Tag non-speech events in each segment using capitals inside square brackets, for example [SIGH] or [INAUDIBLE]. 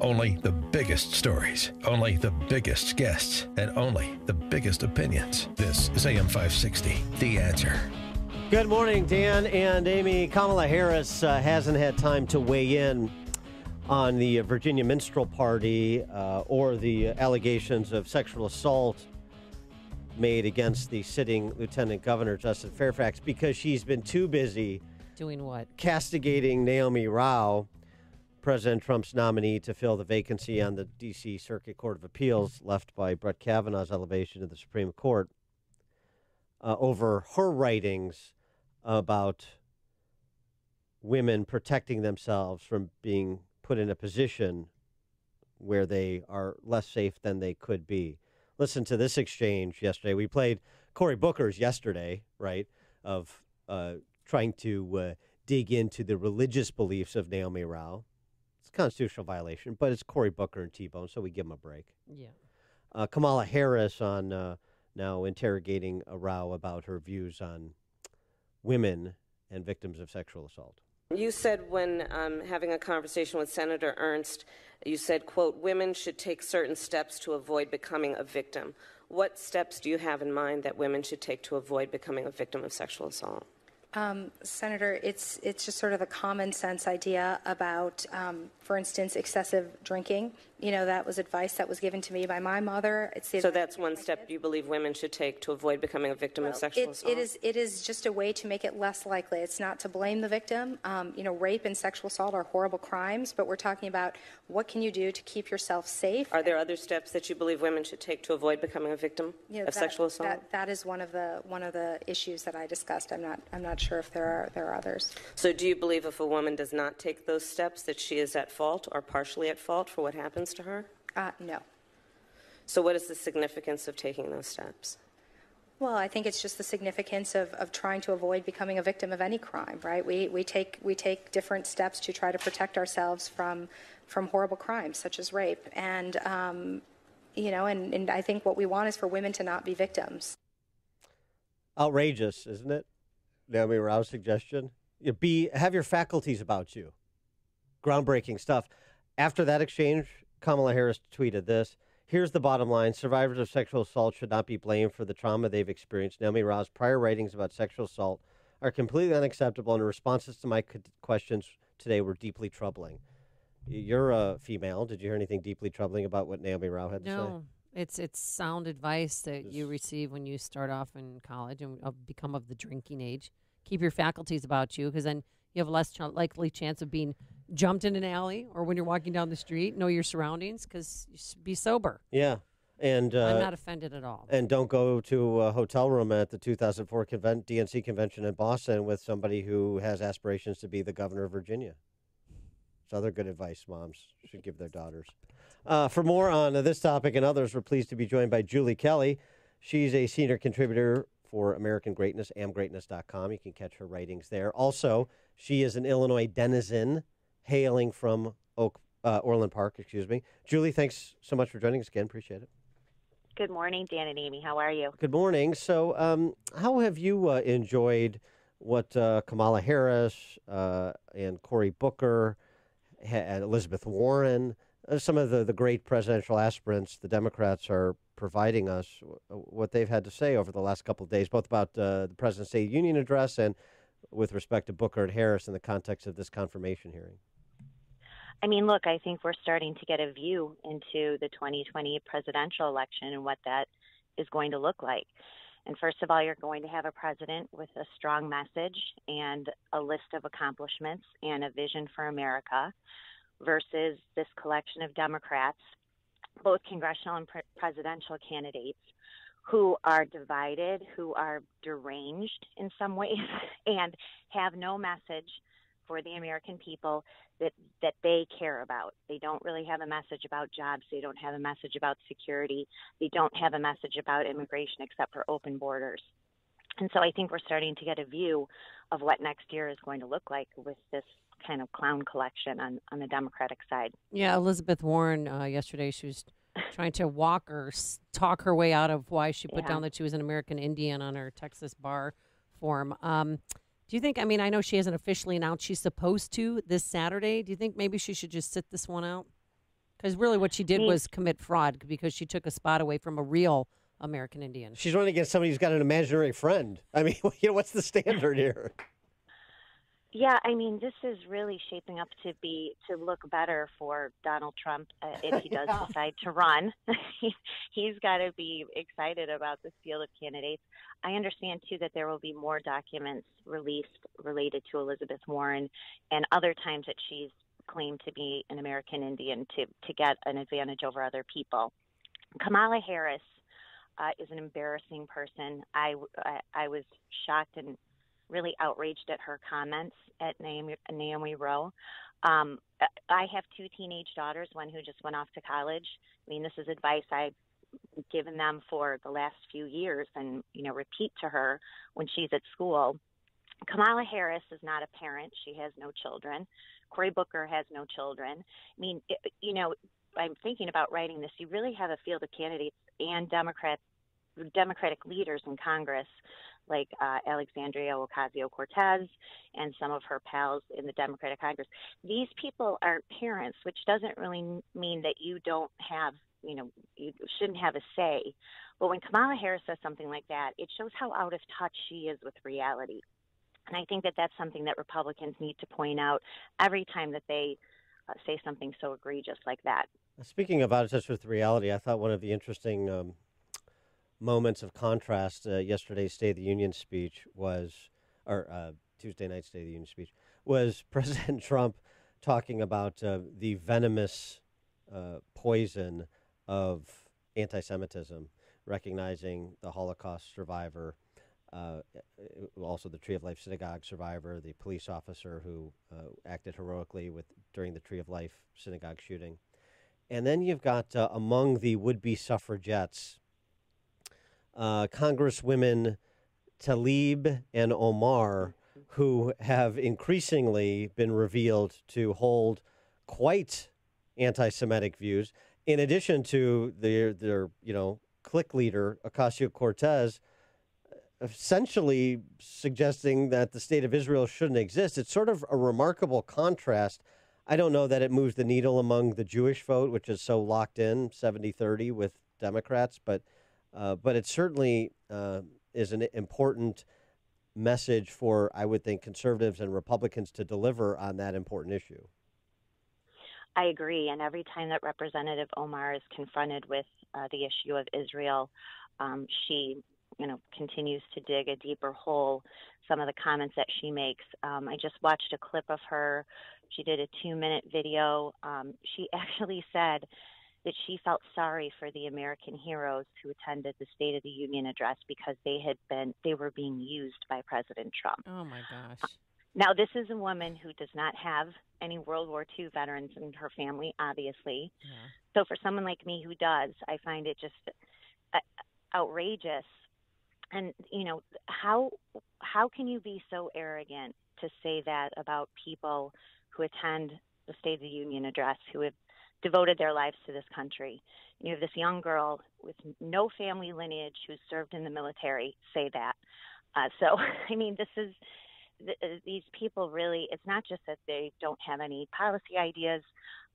Only the biggest stories, only the biggest guests, and only the biggest opinions. This is AM 560, The Answer. Good morning, Dan and Amy. Kamala Harris uh, hasn't had time to weigh in on the Virginia Minstrel Party uh, or the allegations of sexual assault made against the sitting Lieutenant Governor Justin Fairfax because she's been too busy Doing what? castigating Neomi Rao, President Trump's nominee to fill the vacancy on the D.C. Circuit Court of Appeals left by Brett Kavanaugh's elevation to the Supreme Court, uh, over her writings about women protecting themselves from being put in a position where they are less safe than they could be. Listen to this exchange yesterday. We played Cory Booker's yesterday, right, of uh, trying to uh, dig into the religious beliefs of Neomi Rao. It's a constitutional violation, but it's Cory Booker and T Bone, so we give him a break. Yeah. Uh, Kamala Harris on uh, now interrogating a row about her views on women and victims of sexual assault. You said when um, having a conversation with Senator Ernst, you said, quote, women should take certain steps to avoid becoming a victim. What steps do you have in mind that women should take to avoid becoming a victim of sexual assault? Um, Senator, it's it's just sort of a common sense idea about, um, for instance, excessive drinking. You know, that was advice that was given to me by my mother. It's So that's one step you believe women should take to avoid becoming a victim of sexual It, assault? it is it is just a way to make it less likely. It's not to blame the victim. Um, you know, rape and sexual assault are horrible crimes, but we're talking about what can you do to keep yourself safe. Are there other steps that you believe women should take to avoid becoming a victim You know, of that- sexual assault? That, that is one of the one of the issues that I discussed. I'm not I'm not sure if there are there are others. So do you believe if a woman does not take those steps that she is at fault or partially at fault for what happens to her? Uh, no. So what is the significance of taking those steps? Well, I think it's just the significance of, of trying to avoid becoming a victim of any crime, right? We, we, take, we take different steps to try to protect ourselves from, from horrible crimes such as rape. And, um, you know, and, and I think what we want is for women to not be victims. Outrageous, isn't it? Neomi Rao's suggestion. You be have your faculties about you. Groundbreaking stuff. After that exchange, Kamala Harris tweeted this. Here's the bottom line. Survivors of sexual assault should not be blamed for the trauma they've experienced. Neomi Rao's prior writings about sexual assault are completely unacceptable, and her responses to my questions today were deeply troubling. You're a female. Did you hear anything deeply troubling about what Neomi Rao had to say? No, it's it's sound advice that you receive when you start off in college and uh, become of the drinking age. Keep your faculties about you because then you have a less ch- likely chance of being jumped in an alley or when you're walking down the street. Know your surroundings because be sober. Yeah. And uh, I'm not offended at all. and don't go to a hotel room at the 2004 conven- DNC convention in Boston with somebody who has aspirations to be the governor of Virginia. It's other good advice moms should give their daughters. Uh, for more on this topic and others, we're pleased to be joined by Julie Kelly. She's a senior contributor for American Greatness, amgreatness.com. You can catch her writings there. Also, she is an Illinois denizen hailing from Oak, uh, Orland Park, excuse me. Julie, thanks so much for joining us again. Appreciate it. Good morning, Dan and Amy. How are you? Good morning. So, um, how have you uh, enjoyed what uh, Kamala Harris uh, and Cory Booker ha- and Elizabeth Warren, some of the, the great presidential aspirants the Democrats are providing us, what they've had to say over the last couple of days, both about uh, the President's State Union address and with respect to Booker and Harris in the context of this confirmation hearing? I mean, look, I think we're starting to get a view into the 2020 presidential election and what that is going to look like. And first of all, you're going to have a president with a strong message and a list of accomplishments and a vision for America versus this collection of Democrats, both congressional and pre- presidential candidates, who are divided, who are deranged in some ways, [LAUGHS] and have no message for the American people that that they care about. They don't really have a message about jobs. They don't have a message about security. They don't have a message about immigration except for open borders. And so I think we're starting to get a view of what next year is going to look like with this kind of clown collection on, on the Democratic side. Yeah, Elizabeth Warren uh, yesterday she was [LAUGHS] trying to walk or talk her way out of why she put Yeah. down that she was an American Indian on her Texas bar form. Um, do you think? I mean, I know she hasn't officially announced she's supposed to this Saturday. Do you think maybe she should just sit this one out? Because really, what she did was commit fraud because she took a spot away from a real American Indian. She's running against somebody who's got an imaginary friend. I mean, [LAUGHS] you know, what's the standard here? Yeah, I mean, this is really shaping up to be to look better for Donald Trump uh, if he [LAUGHS] does Yeah. decide to run. [LAUGHS] he, he's got to be excited about this field of candidates. I understand too that there will be more documents released related to Elizabeth Warren and other times that she's claimed to be an American Indian to to get an advantage over other people. Kamala Harris uh, is an embarrassing person. I, I I was shocked and really outraged at her comments at Neomi, Rao. Um, I have two teenage daughters, one who just went off to college. I mean, this is advice I've given them for the last few years and, you know, repeat to her when she's at school. Kamala Harris is not a parent. She has no children. Cory Booker has no children. I mean, it, you know, I'm thinking about writing this. You really have a field of candidates and Democrats, Democratic leaders in Congress like uh, Alexandria Ocasio Cortez and some of her pals in the Democratic Congress. These people are parents, which doesn't really mean that you don't have, you know, you shouldn't have a say. But when Kamala Harris says something like that, it shows how out of touch she is with reality. And I think that that's something that Republicans need to point out every time that they uh, say something so egregious like that. Speaking of out of touch with reality, I thought one of the interesting um, moments of contrast uh, yesterday's State of the Union speech was, or uh, Tuesday night's State of the Union speech, was [LAUGHS] President Trump talking about uh, the venomous uh, poison of anti Semitism, recognizing the Holocaust survivor. Uh, also, the Tree of Life synagogue survivor, the police officer who uh, acted heroically with during the Tree of Life synagogue shooting, and then you've got uh, among the would-be suffragettes, uh, Congresswomen Tlaib and Omar, who have increasingly been revealed to hold quite anti-Semitic views. In addition to their their you know clique leader Ocasio Cortez, essentially suggesting that the state of Israel shouldn't exist. It's sort of a remarkable contrast. I don't know that it moves the needle among the Jewish vote, which is so locked in 70 30 with Democrats, but, but it certainly uh, is an important message for, I would think, conservatives and Republicans to deliver on that important issue. I agree. And every time that Representative Omar is confronted with uh, the issue of Israel, um, she, you know, continues to dig a deeper hole. Some of the comments that she makes. Um, I just watched a clip of her. She did a two-minute video. Um, she [LAUGHS] actually said that she felt sorry for the American heroes who attended the State of the Union address because they had been they were being used by President Trump. Oh my gosh. Now, this is a woman who does not have any World War II veterans in her family, obviously. Yeah. So, for someone like me who does, I find it just uh, outrageous. And you know, how how can you be so arrogant to say that about people who attend the State of the Union address, who have devoted their lives to this country? You have this young girl with no family lineage who served in the military say that. Uh, so, [LAUGHS] I mean, this is th- these people really, it's not just that they don't have any policy ideas.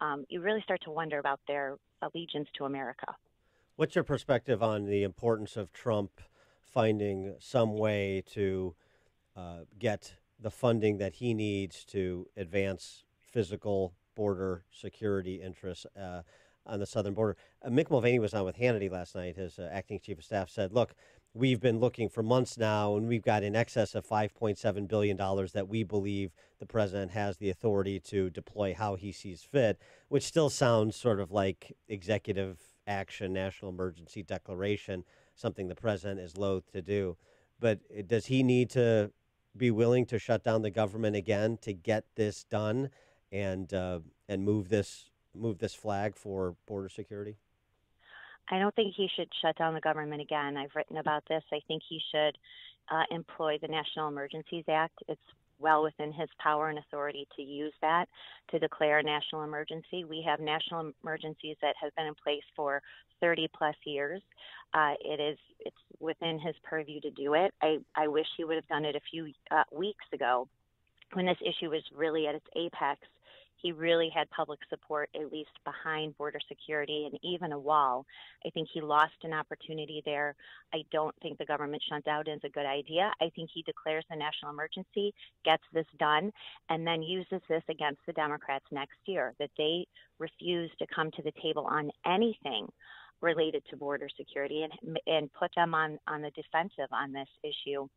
Um, you really start to wonder about their allegiance to America. What's your perspective on the importance of Trump finding some way to uh, get the funding that he needs to advance physical border security interests uh, on the southern border? Uh, Mick Mulvaney was on with Hannity last night. His uh, acting chief of staff said, "Look, we've been looking for months now, and we've got in excess of 5.7 billion dollars that we believe the president has the authority to deploy how he sees fit." Which still sounds sort of like executive action, national emergency declaration, something the president is loath to do. But uh, does he need to be willing to shut down the government again to get this done and uh, and move this move this flag for border security? I don't think he should shut down the government again. I've written about this. I think he should uh, employ the National Emergencies Act. It's well within his power and authority to use that to declare a national emergency. We have national emergencies that have been in place for 30 plus years. Uh, it is it's within his purview to do it. I, I wish he would have done it a few uh, weeks ago when this issue was really at its apex he really had public support, at least behind border security and even a wall. I think he lost an opportunity there. I don't think the government shutdown is a good idea. I think he declares a national emergency, gets this done, and then uses this against the Democrats next year that they refuse to come to the table on anything related to border security and and put them on on the defensive on this issue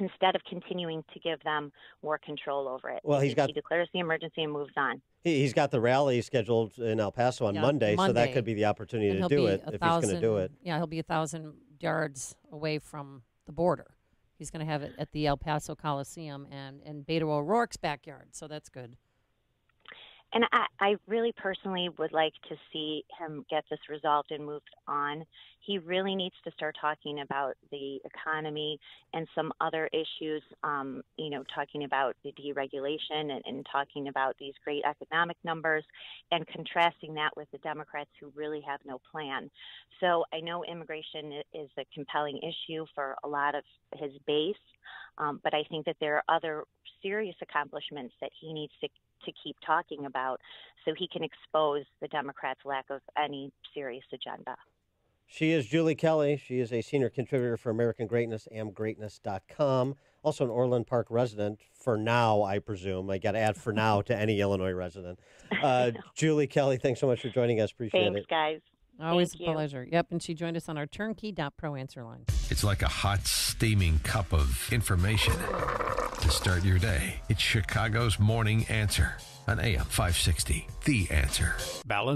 instead of continuing to give them more control over it. Well, he's got he declares the emergency and moves on. He, he's got the rally scheduled in El Paso on Yeah, Monday, so that could be the opportunity And to do it a if thousand, he's going to do it. Yeah, he'll be a thousand yards away from the border. He's going to have it at the El Paso Coliseum and in Beto O'Rourke's backyard, so that's good. And I, I really personally would like to see him get this resolved and moved on. He really needs to start talking about the economy and some other issues, um, you know, talking about the deregulation and, and talking about these great economic numbers and contrasting that with the Democrats who really have no plan. So I know immigration is a compelling issue for a lot of his base, um, but I think that there are other serious accomplishments that he needs to to keep talking about so he can expose the Democrats' lack of any serious agenda. She is Julie Kelly. She is a senior contributor for American Greatness, amgreatness.com. Also an Orland Park resident for now, I presume. I got to add for now [LAUGHS] to any Illinois resident. [LAUGHS] Uh, Julie Kelly, thanks so much for joining us. Appreciate Thanks, it. guys. Always Thank a you. pleasure. Yep, and she joined us on our turnkey.pro answer line. It's like a hot, steaming cup of information to start your day. It's Chicago's Morning Answer on AM 560. The Answer. Balance.